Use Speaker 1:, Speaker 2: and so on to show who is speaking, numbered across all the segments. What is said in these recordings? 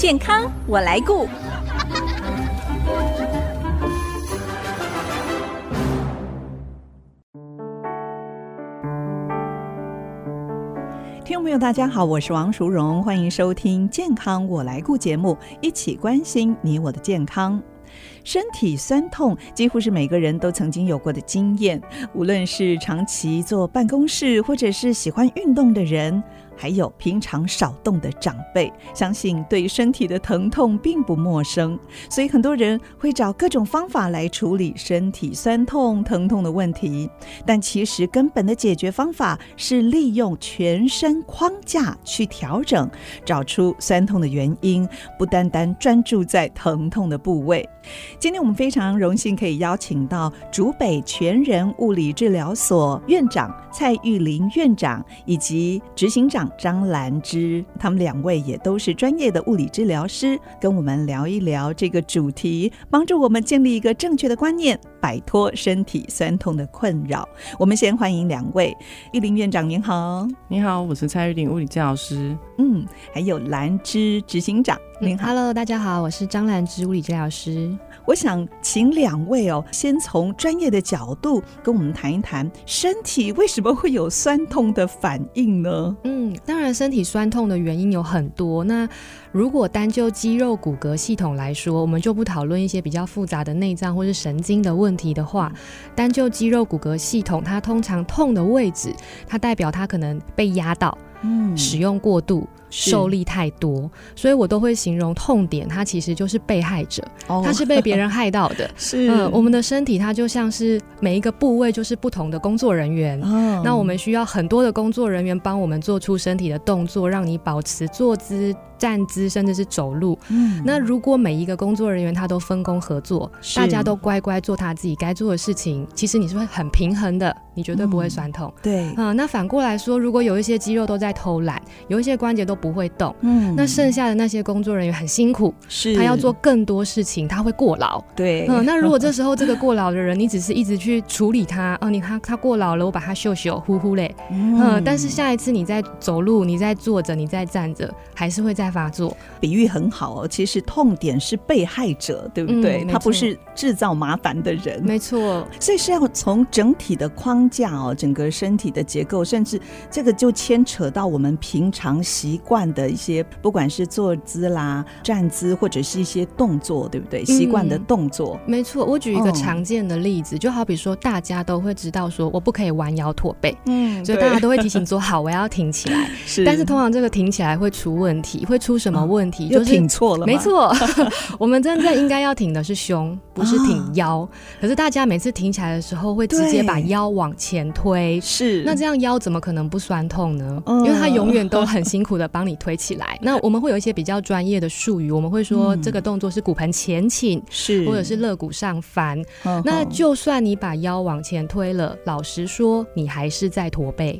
Speaker 1: 健康我来顾。听众朋友，大家好，我是王淑荣，欢迎收听《健康我来顾》节目，一起关心你我的健康。身体酸痛几乎是每个人都曾经有过的经验，无论是长期坐办公室，或者是喜欢运动的人。还有平常少动的长辈，相信对身体的疼痛并不陌生，所以很多人会找各种方法来处理身体酸痛、疼痛的问题。但其实根本的解决方法是利用全身框架去调整，找出酸痛的原因，不单单专注在疼痛的部位。今天我们非常荣幸可以邀请到竹北全人物理治疗所院长蔡玉玲院长以及执行长张兰芝，他们两位也都是专业的物理治疗师，跟我们聊一聊这个主题，帮助我们建立一个正确的观念，摆脱身体酸痛的困扰。我们先欢迎两位，玉林院长您好，
Speaker 2: 你好，我是蔡玉玲物理治疗师，
Speaker 1: 嗯，还有兰芝执行长。您好
Speaker 3: ，Hello，大家好，我是张兰芝物理治疗师。
Speaker 1: 我想请两位哦，先从专业的角度跟我们谈一谈，身体为什么会有酸痛的反应呢？
Speaker 3: 嗯，当然，身体酸痛的原因有很多。那如果单就肌肉骨骼系统来说，我们就不讨论一些比较复杂的内脏或是神经的问题的话，单就肌肉骨骼系统，它通常痛的位置，它代表它可能被压到，嗯，使用过度。受力太多，所以我都会形容痛点，它其实就是被害者，哦、它是被别人害到的。
Speaker 1: 是，
Speaker 3: 嗯，我们的身体它就像是每一个部位就是不同的工作人员，哦、那我们需要很多的工作人员帮我们做出身体的动作，让你保持坐姿、站姿，甚至是走路。嗯，那如果每一个工作人员他都分工合作，大家都乖乖做他自己该做的事情，其实你是会很平衡的，你绝对不会酸痛。
Speaker 1: 嗯、对，
Speaker 3: 嗯，那反过来说，如果有一些肌肉都在偷懒，有一些关节都不会动，嗯，那剩下的那些工作人员很辛苦，是。他要做更多事情，他会过劳，
Speaker 1: 对，
Speaker 3: 嗯，那如果这时候这个过劳的人，你只是一直去处理他，哦，你他他过劳了，我把他秀秀呼呼嘞，嗯，嗯，但是下一次你在走路，你在坐着，你在站着，还是会再发作。
Speaker 1: 比喻很好哦，其实痛点是被害者，对不对？嗯，他不是制造麻烦的人，
Speaker 3: 没错。
Speaker 1: 所以是要从整体的框架哦，整个身体的结构，甚至这个就牵扯到我们平常习惯的。一些不管是坐姿啦、站姿，或者是一些动作，对不对？习惯的动作，
Speaker 3: 嗯、没错。我举一个常见的例子，哦、就好比说，大家都会知道说，我不可以弯腰驼背，嗯，所以大家都会提醒说，好，我要挺起来。是，但是通常这个挺起来会出问题，会出什么问题？哦、就是
Speaker 1: 挺错了。
Speaker 3: 没错，我们真正应该要挺的是胸，不是挺腰。哦、可是大家每次挺起来的时候，会直接把腰往前推，是。那这样腰怎么可能不酸痛呢？嗯、因为他永远都很辛苦的帮你推起来。那我们会有一些比较专业的术语，我们会说这个动作是骨盆前倾，是、嗯、或者是肋骨上翻。那就算你把腰往前推了，老实说，你还是在驼背。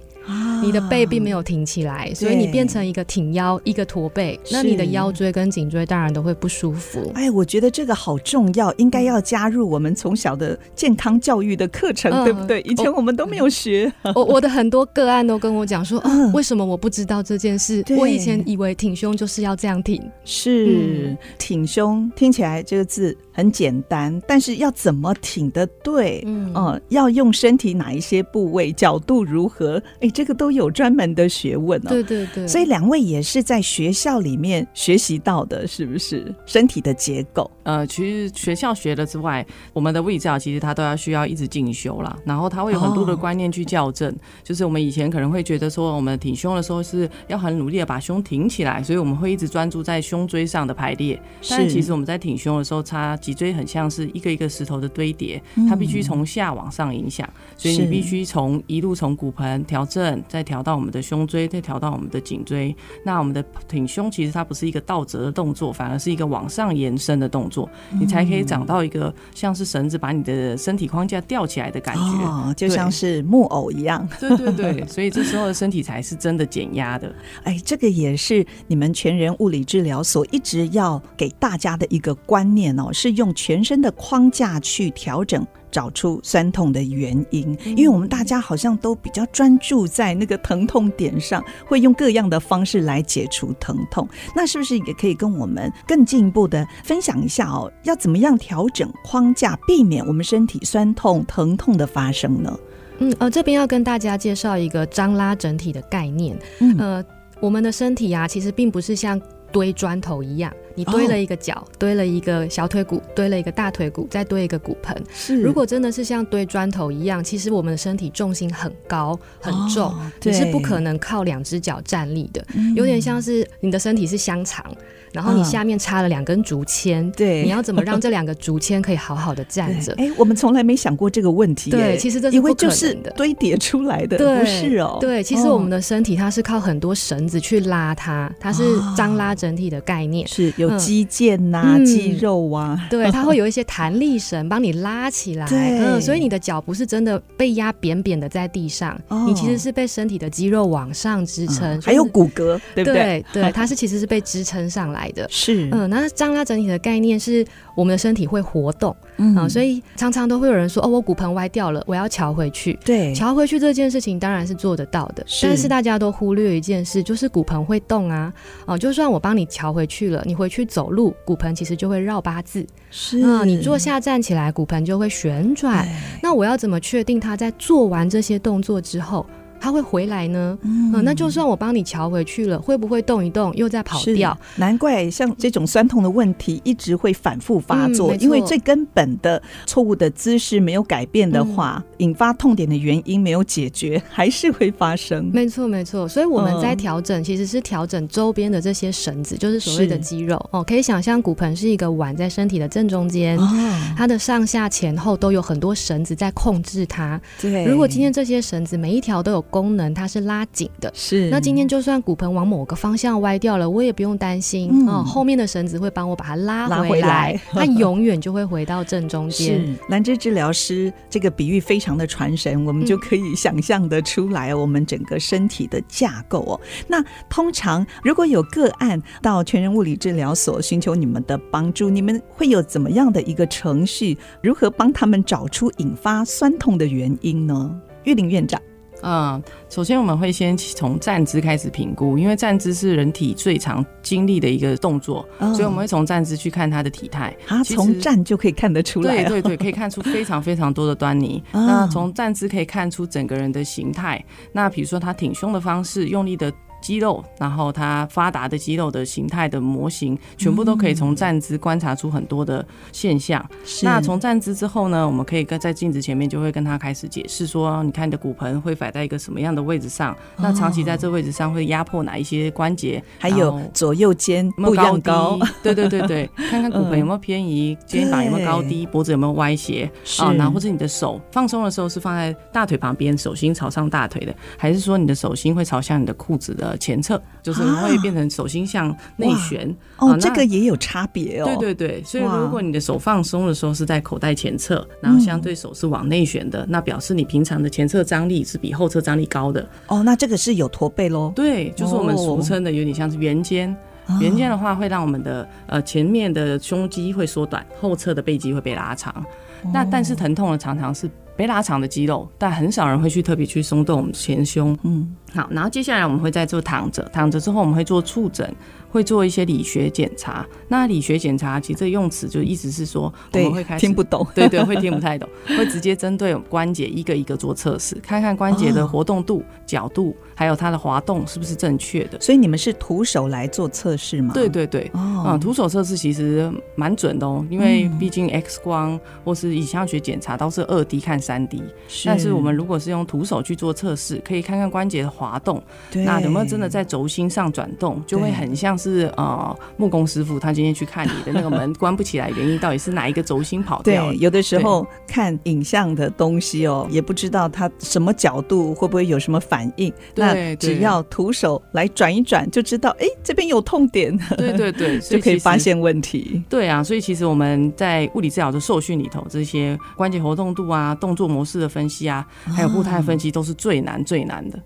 Speaker 3: 你的背并没有挺起来，所以你变成一个挺腰，一个驼背，那你的腰椎跟颈椎当然都会不舒服。
Speaker 1: 哎，我觉得这个好重要，应该要加入我们从小的健康教育的课程，对不对？以前我们都没有学。
Speaker 3: 我我的很多个案都跟我讲说，嗯，为什么我不知道这件事？我以前以为挺胸就是要这样挺，
Speaker 1: 是挺胸，听起来这个字很简单，但是要怎么挺得对？嗯，要用身体哪一些部位，角度如何？哎。这个都有专门的学问哦，
Speaker 3: 对对对，
Speaker 1: 所以两位也是在学校里面学习到的，是不是？身体的结构，
Speaker 2: 呃，其实学校学的之外，我们的物理治疗其实它都要需要一直进修啦。然后它会有很多的观念去校正，哦、就是我们以前可能会觉得说，我们挺胸的时候是要很努力的把胸挺起来，所以我们会一直专注在胸椎上的排列。是但其实我们在挺胸的时候，它脊椎很像是一个一个石头的堆叠，它必须从下往上影响，嗯、所以你必须从一路从骨盆调正。再调到我们的胸椎，再调到我们的颈椎。那我们的挺胸其实它不是一个倒折的动作，反而是一个往上延伸的动作，你才可以长到一个像是绳子把你的身体框架吊起来的感觉，
Speaker 1: 哦，就像是木偶一样。
Speaker 2: 对对对，所以这时候的身体才是真的减压的。
Speaker 1: 哎，这个也是你们全人物理治疗所一直要给大家的一个观念哦，是用全身的框架去调整。找出酸痛的原因，因为我们大家好像都比较专注在那个疼痛点上，会用各样的方式来解除疼痛。那是不是也可以跟我们更进一步的分享一下哦？要怎么样调整框架，避免我们身体酸痛、疼痛的发生呢？
Speaker 3: 嗯，呃，这边要跟大家介绍一个张拉整体的概念。嗯，呃，我们的身体啊，其实并不是像堆砖头一样。你堆了一个脚，堆了一个小腿骨，堆了一个大腿骨，再堆一个骨盆。是，如果真的是像堆砖头一样，其实我们的身体重心很高很重，哦、你是不可能靠两只脚站立的。有点像是你的身体是香肠，然后你下面插了两根竹签。对、嗯，你要怎么让这两个竹签可以好好的站着？哎，
Speaker 1: 我们从来没想过这个问题。
Speaker 3: 对，其实这是不可能的，因为就是
Speaker 1: 堆叠出来的，
Speaker 3: 对
Speaker 1: 不是哦。
Speaker 3: 对，其实我们的身体它是靠很多绳子去拉它，它是张拉整体的概念。
Speaker 1: 是有肌腱呐、肌肉啊，
Speaker 3: 对，它会有一些弹力绳帮你拉起来，嗯，所以你的脚不是真的被压扁扁的在地上，哦、你其实是被身体的肌肉往上支撑，嗯、
Speaker 1: 还有骨骼，对不对？
Speaker 3: 对，对，它是其实是被支撑上来的，
Speaker 1: 是，
Speaker 3: 嗯，那张拉整体的概念是我们的身体会活动，嗯，嗯，所以常常都会有人说，哦，我骨盆歪掉了，我要乔回去，
Speaker 1: 对，
Speaker 3: 乔回去这件事情当然是做得到的，是，但是大家都忽略一件事，就是骨盆会动啊，哦，就算我帮你乔回去了，你回去走路。骨盆其实就会绕八字，是。啊，你坐下站起来，骨盆就会旋转。那我要怎么确定他在做完这些动作之后，他会回来呢？嗯，嗯，那就算我帮你瞧回去了，会不会动一动又再跑掉？
Speaker 1: 难怪像这种酸痛的问题一直会反复发作，嗯，因为最根本的错误的姿势没有改变的话，嗯，引发痛点的原因没有解决，还是会发生。
Speaker 3: 没错，没错。所以我们在调整，其实是调整周边的这些绳子，就是所谓的肌肉哦。可以想象骨盆是一个碗，在身体的正中间，哦，它的上下前后都有很多绳子在控制它。对，如果今天这些绳子每一条都有功能它是拉紧的，是。那今天就算骨盆往某个方向歪掉了，我也不用担心啊、嗯哦，后面的绳子会帮我把它拉回来，拉回来 它永远就会回到正中间。
Speaker 1: 是。兰芝治疗师这个比喻非常的传神，我们就可以想象得出来，我们整个身体的架构哦。嗯、那通常如果有个案到全人物理治疗所寻求你们的帮助，你们会有怎么样的一个程序？如何帮他们找出引发酸痛的原因呢？玉林院长。
Speaker 2: 嗯，首先我们会先从站姿开始评估，因为站姿是人体最常经历的一个动作，哦、所以我们会从站姿去看他的体态。
Speaker 1: 啊，从站就可以看得出来、哦。
Speaker 2: 对对对，可以看出非常非常多的端倪。哦、那从站姿可以看出整个人的形态。那比如说他挺胸的方式，用力的。肌肉，然后它发达的肌肉的形态的模型，全部都可以从站姿观察出很多的现象。嗯、那从站姿之后呢，我们可以跟在镜子前面就会跟他开始解释说，你看你的骨盆会摆在一个什么样的位置上？哦、那长期在这位置上会压迫哪一些关节？
Speaker 1: 还有左右肩有没有高
Speaker 2: 对对对对，看看骨盆有没有偏移，嗯、肩膀有没有高低，脖子有没有歪斜？啊，然后或者你的手放松的时候是放在大腿旁边，手心朝上大腿的，还是说你的手心会朝向你的裤子的？前侧就是会变成手心向内旋
Speaker 1: 哦，这个也有差别哦。
Speaker 2: 对对对，所以如果你的手放松的时候是在口袋前侧，然后相对手是往内旋的，那表示你平常的前侧张力是比后侧张力高的
Speaker 1: 哦。那这个是有驼背喽？
Speaker 2: 对，就是我们俗称的有点像是圆肩。圆肩的话会让我们的呃前面的胸肌会缩短，后侧的背肌会被拉长。那但是疼痛呢常常是。被拉长的肌肉，但很少人会去特别去松动我们前胸。嗯，好，然后接下来我们会再做躺着，躺着之后我们会做触诊。会做一些理学检查，那理学检查其实这用词就意思是说，我们会开始
Speaker 1: 听不懂，
Speaker 2: 对对，会听不太懂，会直接针对关节一个一个做测试，看看关节的活动度、角度，还有它的滑动是不是正确的。
Speaker 1: 所以你们是徒手来做测试吗？
Speaker 2: 对对对，嗯，徒手测试其实蛮准的哦，因为毕竟 X 光或是影像学检查都是二 D 看三 D，但是我们如果是用徒手去做测试，可以看看关节的滑动，那有没有真的在轴心上转动，就会很像。是呃，木工师傅他今天去看你的那个门关不起来，原因到底是哪一个轴心跑掉？
Speaker 1: 对，有的时候看影像的东西哦，也不知道它什么角度会不会有什么反应。那只要徒手来转一转，就知道哎，这边有痛点。
Speaker 2: 对对对，
Speaker 1: 就可以发现问题。
Speaker 2: 对啊，所以其实我们在物理治疗的受训里头，这些关节活动度啊、动作模式的分析啊，还有步态分析，都是最难最难的。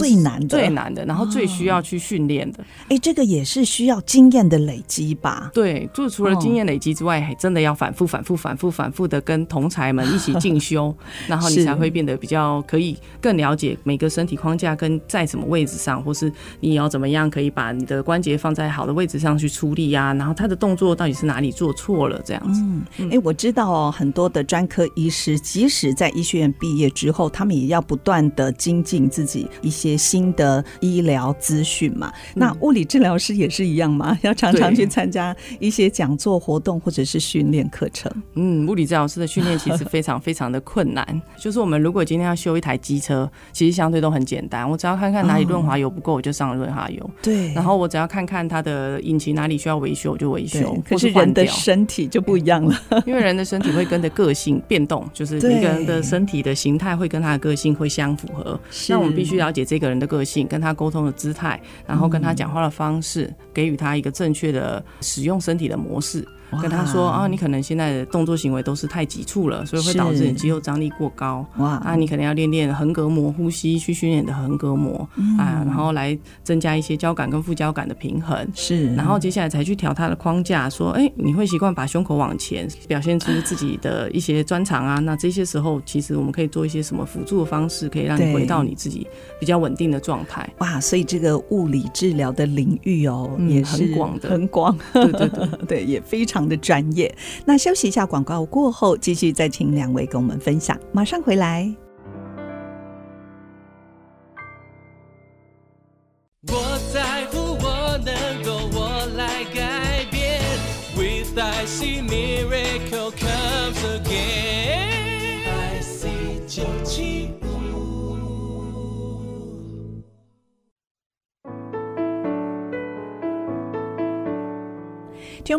Speaker 1: 最难的，
Speaker 2: 最难的，然后最需要去训练的。
Speaker 1: 哎、哦，这个也是需要经验的累积吧？
Speaker 2: 对，就除了经验累积之外，还真的要反复、反复、反复、反复的跟同才们一起进修，然 后你才会变得比较可以更了解每个身体框架跟在什么位置上，或是你要怎么样可以把你的关节放在好的位置上去出力啊，然后他的动作到底是哪里做错了这样子。
Speaker 1: 嗯，哎，我知道哦，很多的专科医师即使在医学院毕业之后，他们也要不断的精进自己一些新的医疗资讯嘛。那物理治疗师也是一样嘛？要常常去参加一些讲座活动或者是训练课程。
Speaker 2: 嗯，物理治疗师的训练其实 非常非常的困难。就是我们如果今天要修一台机车，其实相对都很简单，我只要看看哪里润滑油不够，我就上润滑油。
Speaker 1: 对。
Speaker 2: 然后我只要看看它的引擎哪里需要维修，我就维修。
Speaker 1: 可是人的身体就不一样了，
Speaker 2: 因为人的身体会跟着个性变动，就是每个人的身体的形态会跟他的个性会相符合。那我们必须了解这个人的个性，跟他沟通的姿态，然后跟他讲话的方式，给予他一个正确的使用身体的模式。跟他说啊，你可能现在的动作行为都是太急促了，所以会导致你肌肉张力过高。哇啊，你可能要练练横膈膜呼吸，去训练你的横膈膜、嗯、啊，然后来增加一些交感跟副交感的平衡。是，然后接下来才去调它的框架，说，哎、欸，你会习惯把胸口往前，表现出自己的一些专长啊。那这些时候，其实我们可以做一些什么辅助的方式，可以让你回到你自己比较稳定的状态。
Speaker 1: 哇，所以这个物理治疗的领域哦，嗯、也是很广的，很广。对对对 对，也非常的专业。那休息一下，广告过后继续再请两位跟我们分享，马上回来。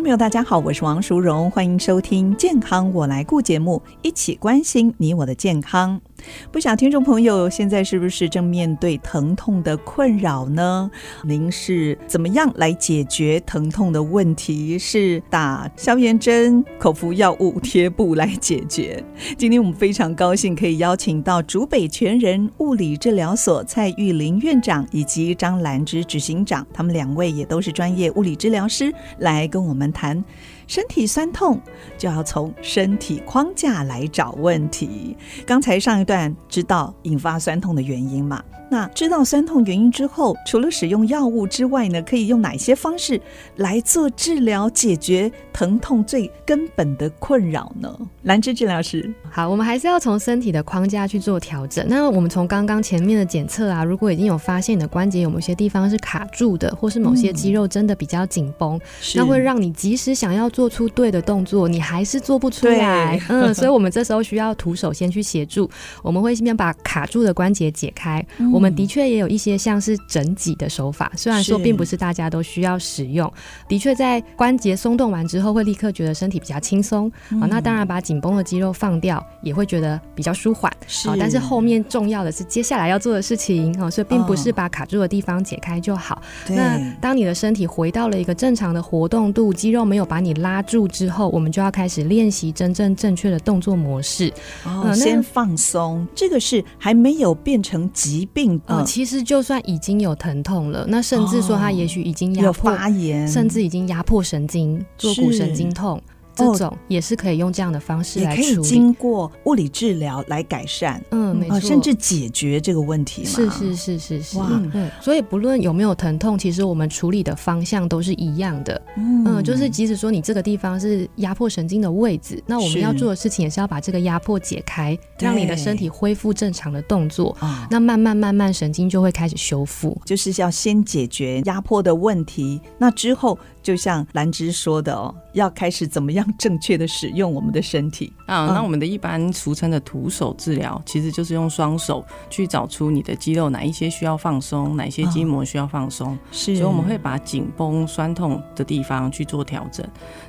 Speaker 1: 朋友，大家好，我是王淑荣，欢迎收听《健康我来顾》节目，一起关心你我的健康。不晓得听众朋友现在是不是正面对疼痛的困扰呢？您是怎么样来解决疼痛的问题？是打消炎针、口服药物、贴布来解决？今天我们非常高兴可以邀请到竹北全人物理治疗所蔡玉玲院长以及张兰芝执行长，他们两位也都是专业物理治疗师，来跟我们谈。身体酸痛就要从身体框架来找问题。刚才上一段知道引发酸痛的原因吗？那知道酸痛原因之后，除了使用药物之外呢，可以用哪些方式来做治疗，解决疼痛最根本的困扰呢？兰芝治疗师，
Speaker 3: 好，我们还是要从身体的框架去做调整。那我们从刚刚前面的检测啊，如果已经有发现你的关节有某些地方是卡住的，或是某些肌肉真的比较紧绷，嗯，那会让你即使想要做出对的动作，你还是做不出来。嗯，所以我们这时候需要徒手先去协助，我们会先把卡住的关节解开。嗯、我们的确也有一些像是整脊的手法，虽然说并不是大家都需要使用。的确，在关节松动完之后，会立刻觉得身体比较轻松。好、嗯，那当然把紧绷的肌肉放掉，也会觉得比较舒缓。是，但是后面重要的是接下来要做的事情。啊，所以并不是把卡住的地方解开就好。哦、那当你的身体回到了一个正常的活动度，肌肉没有把你拉住。之后，我们就要开始练习真正正确的动作模式。
Speaker 1: 哦，呃、先放松，这个是还没有变成疾病。
Speaker 3: 呃，其实就算已经有疼痛了，那甚至说他也许已经压迫、
Speaker 1: 哦、发炎，
Speaker 3: 甚至已经压迫神经，坐骨神经痛。这种也是可以用这样的方式来处理，
Speaker 1: 也可以经过物理治疗来改善，
Speaker 3: 嗯，没错，
Speaker 1: 甚至解决这个问题嘛。
Speaker 3: 是是是是是，哇，嗯，所以不论有没有疼痛，其实我们处理的方向都是一样的，嗯，嗯，就是即使说你这个地方是压迫神经的位置，那我们要做的事情也是要把这个压迫解开，让你的身体恢复正常的动作，那慢慢慢慢神经就会开始修复，
Speaker 1: 就是要先解决压迫的问题，那之后。就像兰芝说的哦，要开始怎么样正确的使用我们的身体
Speaker 2: 啊？那我们的一般俗称的徒手治疗，其实就是用双手去找出你的肌肉哪一些需要放松，哪一些筋膜需要放松。是，所以我们会把紧绷、酸痛的地方去做调整，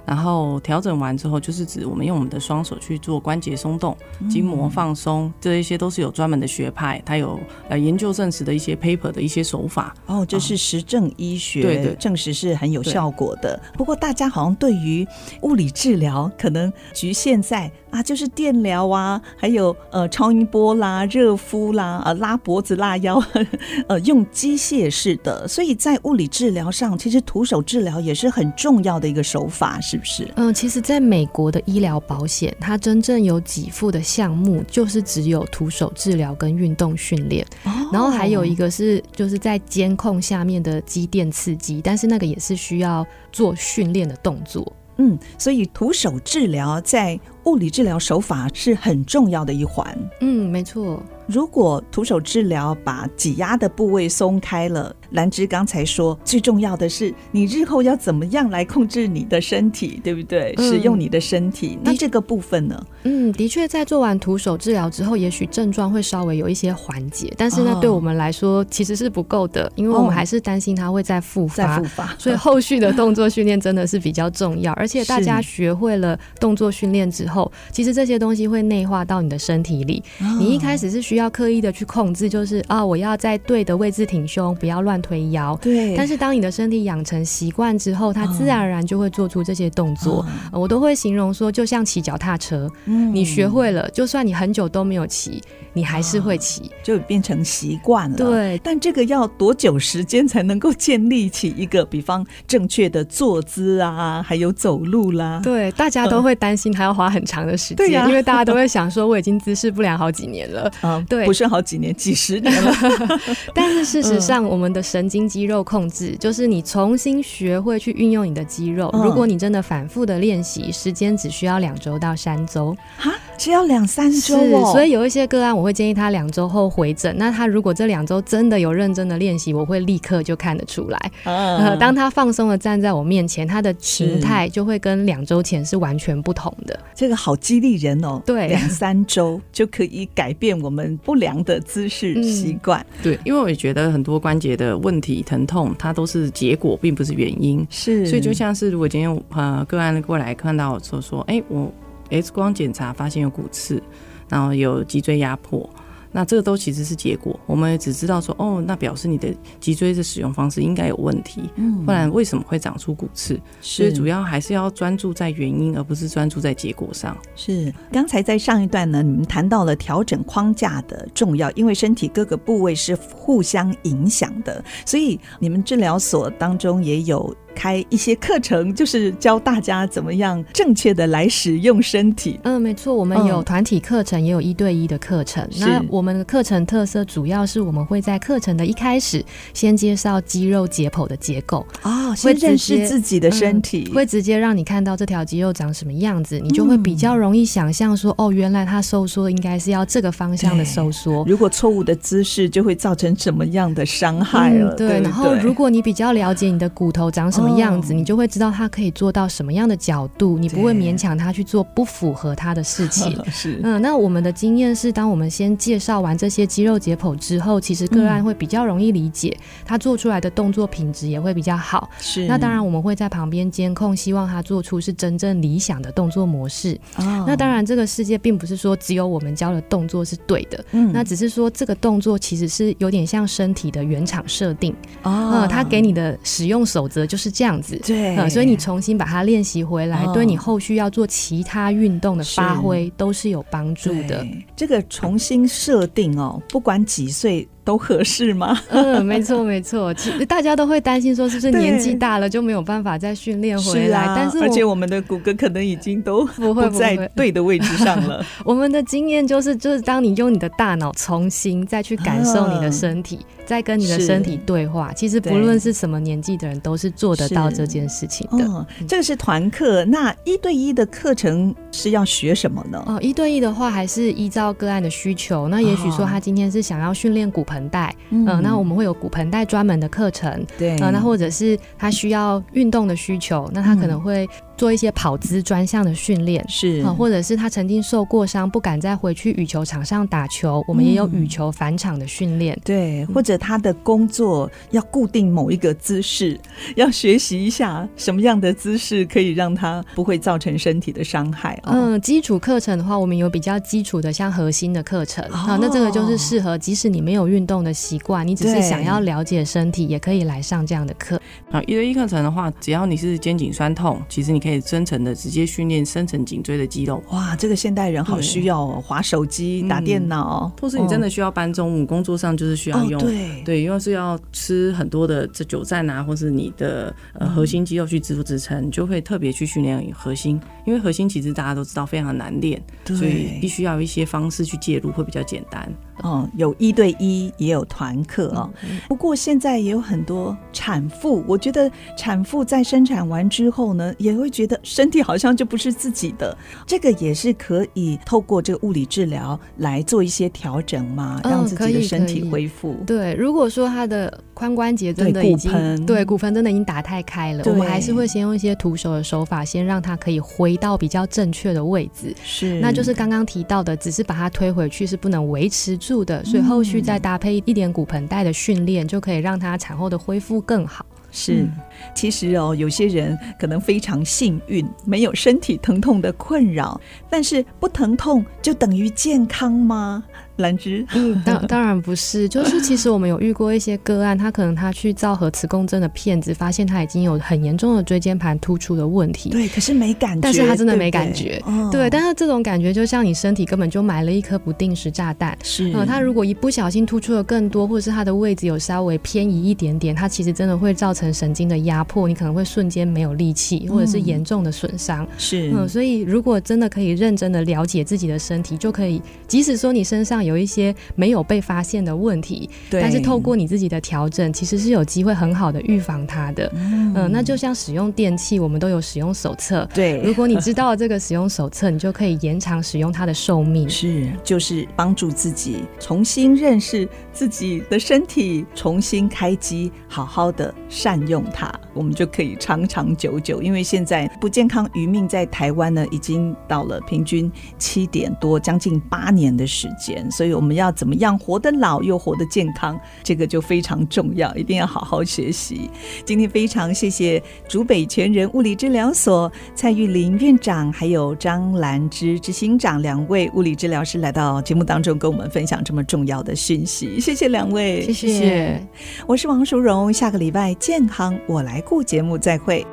Speaker 2: 然后调整完之后，就是指我们用我们的双手去做关节松动、筋膜放松，这一些都是有专门的学派，它有呃研究证实的一些 paper 的一些手法。
Speaker 1: 哦，这是实证医学，对对，证实是很有效果。的，不过大家好像对于物理治治疗可能局限在啊，就是电疗啊，还有呃超音波啦、热敷啦、呃拉脖子、拉腰，呃用机械式的。所以在物理治疗上，其实徒手治疗也是很重要的一个手法，是不是？
Speaker 3: 嗯，其实在美国的医疗保险，它真正有给付的项目就是只有徒手治疗跟运动训练，哦，然后还有一个是就是在监控下面的肌电刺激，但是那个也是需要做训练的动作。
Speaker 1: 嗯，所以徒手治疗在物理治疗手法是很重要的一环。
Speaker 3: 嗯，没错。
Speaker 1: 如果徒手治疗把挤压的部位松开了，兰芝刚才说最重要的是你日后要怎么样来控制你的身体，对不对？嗯、使用你的身体，那这个部分呢？
Speaker 3: 嗯，的确，在做完徒手治疗之后，也许症状会稍微有一些缓解，但是呢，哦、对我们来说其实是不够的，因为我们还是担心它会再复发。
Speaker 1: 再复发，
Speaker 3: 所以后续的动作训练真的是比较重要，而且大家学会了动作训练之后，其实这些东西会内化到你的身体里。哦、你一开始是需要刻意的去控制，就是啊、哦，我要在对的位置挺胸，不要乱推腰。
Speaker 1: 对。
Speaker 3: 但是当你的身体养成习惯之后，它自然而然就会做出这些动作。我都会形容说，就像骑脚踏车，嗯、你学会了，就算你很久都没有骑，你还是会骑，哦、
Speaker 1: 就变成习惯了。
Speaker 3: 对。
Speaker 1: 但这个要多久时间才能够建立起一个，比方正确的坐姿啊，还有走路啦？
Speaker 3: 对，大家都会担心它要花很长的时间，呃、因为大家都会想说，我已经姿势不良好几年了。
Speaker 1: 嗯，对，不是好几年，几十年了。
Speaker 3: 但是事实上，我们的神经肌肉控制，就是你重新学会去运用你的肌肉。如果你真的反复的练习，时间只需要两周到三周。
Speaker 1: 哈，只要两三周
Speaker 3: 哦。所以有一些个案，我会建议他两周后回诊。那他如果这两周真的有认真的练习，我会立刻就看得出来。呃，当他放松的站在我面前，他的形态就会跟两周前是完全不同的。
Speaker 1: 这个好激励人哦。
Speaker 3: 对，
Speaker 1: 两三周就可以改变我们不良的姿势习惯。嗯。
Speaker 2: 对，因为我也觉得很多关节的问题、疼痛，它都是结果，并不是原因。
Speaker 1: 是，
Speaker 2: 所以就像是如果今天呃个案过来看到我说说，哎，我 X 光检查发现有骨刺，然后有脊椎压迫。那这个都其实是结果，我们也只知道说，哦，那表示你的脊椎的使用方式应该有问题，嗯，不然为什么会长出骨刺？是，所以主要还是要专注在原因，而不是专注在结果上。
Speaker 1: 是，刚才在上一段呢，你们谈到了调整框架的重要，因为身体各个部位是互相影响的，所以你们治疗所当中也有。开一些课程，就是教大家怎么样正确的来使用身体。
Speaker 3: 嗯，没错，我们有团体课程，也有一对一的课程。嗯、那我们的课程特色主要是我们会在课程的一开始先介绍肌肉解剖的结构
Speaker 1: 啊，哦、先认识自己的身体、
Speaker 3: 嗯，会直接让你看到这条肌肉长什么样子，你就会比较容易想象说，嗯、哦，原来它收缩应该是要这个方向的收缩。
Speaker 1: 如果错误的姿势，就会造成什么样的伤害了？
Speaker 3: 嗯、对，对对，然后如果你比较了解你的骨头长什么。样子，你就会知道他可以做到什么样的角度，你不会勉强他去做不符合他的事情。
Speaker 1: 是，
Speaker 3: 嗯，那我们的经验是，当我们先介绍完这些肌肉解剖之后，其实个案会比较容易理解，他做出来的动作品质也会比较好。
Speaker 1: 是，
Speaker 3: 那当然我们会在旁边监控，希望他做出是真正理想的动作模式。哦，那当然这个世界并不是说只有我们教的动作是对的，嗯，那只是说这个动作其实是有点像身体的原厂设定。哦，嗯，他给你的使用守则就是。这样子，
Speaker 1: 对、嗯，
Speaker 3: 所以你重新把它练习回来，哦、对你后续要做其他运动的发挥都是有帮助的。
Speaker 1: 这个重新设定哦，不管几岁。都合适吗？
Speaker 3: 嗯，没错没错。其实大家都会担心说，是不是年纪大了就没有办法再训练回来？
Speaker 1: 是啊、
Speaker 3: 但是
Speaker 1: 而且我们的骨骼可能已经都不会在对的位置上了。
Speaker 3: 我们的经验就是，就是当你用你的大脑重新再去感受你的身体，啊、再跟你的身体对话，其实不论是什么年纪的人，都是做得到这件事情的。
Speaker 1: 哦、这个是团课，那一对一的课程是要学什么呢？
Speaker 3: 哦，一对一的话，还是依照个案的需求。那也许说他今天是想要训练骨盆。盆带，嗯、呃，那我们会有骨盆带专门的课程，
Speaker 1: 对，
Speaker 3: 呃，那或者是他需要运动的需求，那他可能会。做一些跑姿专项的训练
Speaker 1: 是
Speaker 3: 啊，或者是他曾经受过伤，不敢再回去羽球场上打球，我们也有羽球返场的训练。
Speaker 1: 对，或者他的工作要固定某一个姿势，要学习一下什么样的姿势可以让他不会造成身体的伤害。
Speaker 3: 嗯，基础课程的话，我们有比较基础的，像核心的课程啊，那这个就是适合即使你没有运动的习惯，你只是想要了解身体，也可以来上这样的课。
Speaker 2: 啊，一对一课程的话，只要你是肩颈酸痛，其实你。可以深层的直接训练深层颈椎的肌肉。
Speaker 1: 哇，这个现代人好需要哦，滑手机、打电脑，
Speaker 2: 或是你真的需要搬重物，哦、工作上就是需要用。
Speaker 1: 哦、对
Speaker 2: 对，因为是要吃很多的这久站啊，或是你的呃核心肌肉去支支撑，你就会特别去训练核心。因为核心其实大家都知道非常难练，所以必须要一些方式去介入会比较简单。
Speaker 1: 哦，有一对一，也有团课哦。不过现在也有很多产妇，我觉得产妇在生产完之后呢，也会觉得身体好像就不是自己的。这个也是可以透过这个物理治疗来做一些调整嘛，让自己的身体恢复。
Speaker 3: 对，如果说他的髋关节真的已经对骨盆，对骨盆真的已经打太开了，我们还是会先用一些徒手的手法，先让它可以回到比较正确的位置。
Speaker 1: 是，
Speaker 3: 那就是刚刚提到的，只是把它推回去是不能维持住的，所以后续再搭配一点骨盆带的训练，就可以让它产后的恢复更好。
Speaker 1: 是，其实哦，有些人可能非常幸运，没有身体疼痛的困扰，但是不疼痛就等于健康吗？兰芝，
Speaker 3: 嗯，当 当然不是，就是其实我们有遇过一些个案，他可能他去照核磁共振的片子，发现他已经有很严重的椎间盘突出的问题。
Speaker 1: 对，可是没感觉，
Speaker 3: 但是他真的没感觉。对，对，对，但是这种感觉就像你身体根本就埋了一颗不定时炸弹。
Speaker 1: 是，
Speaker 3: 呃，他如果一不小心突出的更多，或者是他的位置有稍微偏移一点点，他其实真的会造成神经的压迫，你可能会瞬间没有力气，或者是严重的损伤。嗯。
Speaker 1: 是，
Speaker 3: 嗯，所以如果真的可以认真的了解自己的身体，就可以，即使说你身上有一些没有被发现的问题，对，但是透过你自己的调整，其实是有机会很好的预防它的。嗯、呃，那就像使用电器，我们都有使用手册。
Speaker 1: 对，
Speaker 3: 如果你知道了这个使用手册，你就可以延长使用它的寿命。
Speaker 1: 是，就是帮助自己重新认识自己的身体，重新开机，好好的善用它，我们就可以长长久久。因为现在不健康余命在台湾呢，已经到了平均七点多，将近八年的时间，所以我们要怎么样活得老又活得健康，这个就非常重要，一定要好好学习。今天非常谢谢竹北全人物理治疗所蔡玉玲院长，还有张兰芝执行长两位物理治疗师来到节目当中，跟我们分享这么重要的讯息。谢谢两位，
Speaker 3: 谢谢。
Speaker 1: 我是王淑荣，下个礼拜健康我来顾节目再会。